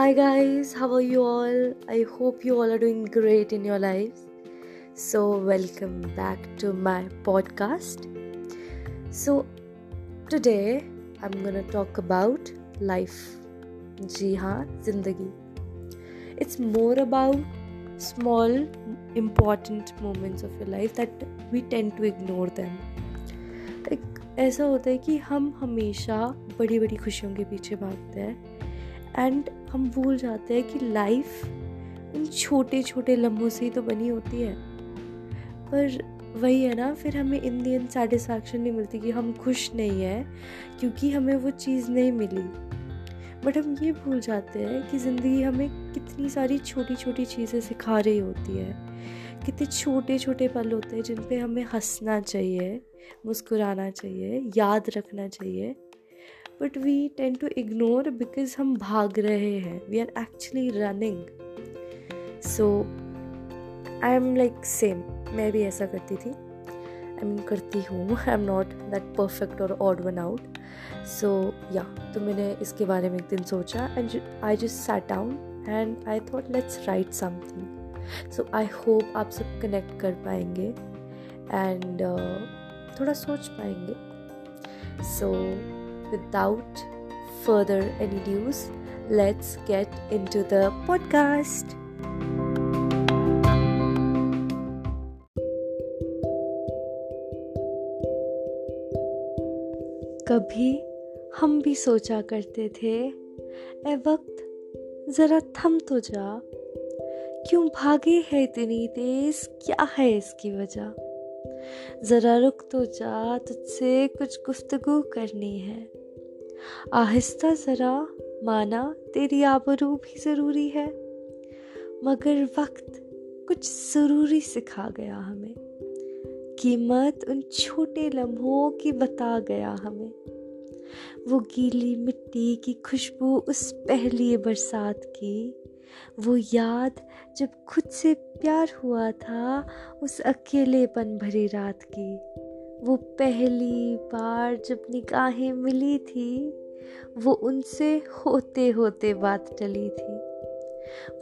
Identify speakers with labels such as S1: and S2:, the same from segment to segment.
S1: Hi, guys, how are you all? I hope you all are doing great in your lives. So, welcome back to my podcast. So, today I'm gonna talk about life. जी हाँ जिंदगी It's more about small important moments of your life that we tend to ignore them. Like ऐसा होता है कि हम हमेशा बड़ी बड़ी खुशियों के पीछे भागते हैं एंड हम भूल जाते हैं कि लाइफ इन छोटे छोटे लम्हों से ही तो बनी होती है। पर वही है ना, फिर हमें इन दी एंड सेटिस्फैक्शन नहीं मिलती कि हम खुश नहीं हैं, क्योंकि हमें वो चीज़ नहीं मिली। बट हम ये भूल जाते हैं कि ज़िंदगी हमें कितनी सारी छोटी छोटी चीज़ें सिखा रही होती है। कितने छोटे छोटे पल होते हैं जिन पे हमें हंसना चाहिए, मुस्कुराना चाहिए, याद रखना चाहिए। But we tend to ignore because हम भाग रहे हैं. We are actually running so I am like same मैं भी ऐसा करती थी. आई मीन करती हूँ. I am not that perfect और ऑड वन आउट सो या तो मैंने इसके बारे में एक दिन सोचा and I just sat down and I thought let's write something so I hope आप सब कनेक्ट कर पाएँगे एंड uh, थोड़ा सोच पाएँगे. सो so, without further any news, let's get into the podcast. कभी हम भी सोचा करते थे ए वक्त ज़रा थम तो जा। क्यों भागे है इतनी तेज? क्या है इसकी वजह? ज़रा रुक तो जा तुझसे कुछ गुफ्तगु करनी है। आहिस्ता ज़रा, माना तेरी आबरू भी ज़रूरी है। मगर वक्त कुछ ज़रूरी सिखा गया हमें। कीमत उन छोटे लम्हों की बता गया हमें। वो गीली मिट्टी की खुशबू उस पहली बरसात की। वो याद जब खुद से प्यार हुआ था उस अकेलेपन भरी रात की। वो पहली बार जब निगाहें मिली थी, वो उनसे होते होते बात टली थी।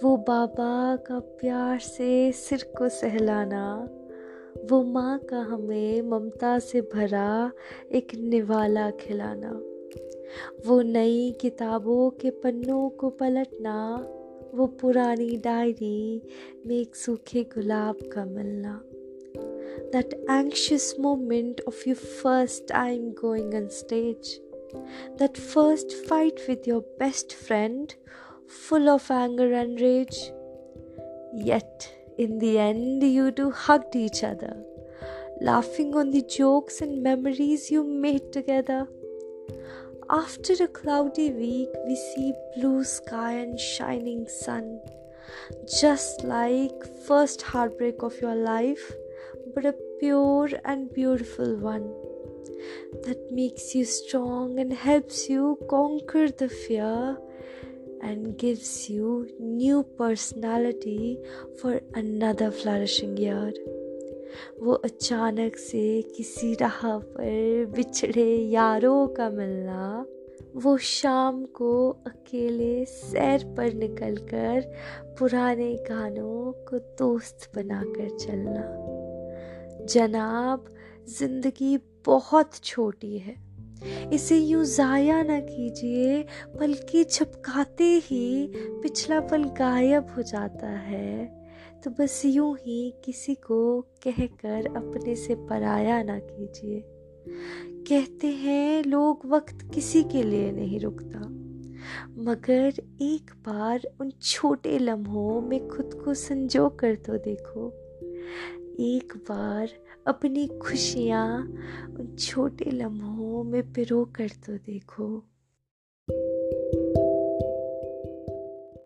S1: वो बाबा का प्यार से सिर को सहलाना, वो माँ का हमें ममता से भरा एक निवाला खिलाना। वो नई किताबों के पन्नों को पलटना, वो पुरानी डायरी में एक सूखे गुलाब का मिलना। That anxious moment of your first time going on stage, that first fight with your best friend, full of anger and rage. Yet, in the end, you two hugged each other, laughing on the jokes and memories you made together. After a cloudy week, we see blue sky and shining sun. Just like first heartbreak of your life, but a pure and beautiful one that makes you strong and helps you conquer the fear and gives you new personality for another flourishing year वो अचानक से किसी राह पर बिछड़े यारों का मिलना वो शाम को अकेले सैर पर निकलकर पुराने गानों को दोस्त बनाकर चलना जनाब, ज़िंदगी बहुत छोटी है। इसे यूँ ज़ाया ना कीजिए, बल्कि छपकाते ही पिछला पल गायब हो जाता है। तो बस यूँ ही किसी को कहकर अपने से पराया ना कीजिए। कहते हैं, लोग वक्त किसी के लिए नहीं रुकता। मगर एक बार उन छोटे लम्हों में खुद को संजो कर तो देखो। एक बार अपनी खुशियाँ उन छोटे लम्हों में पिरो कर तो देखो।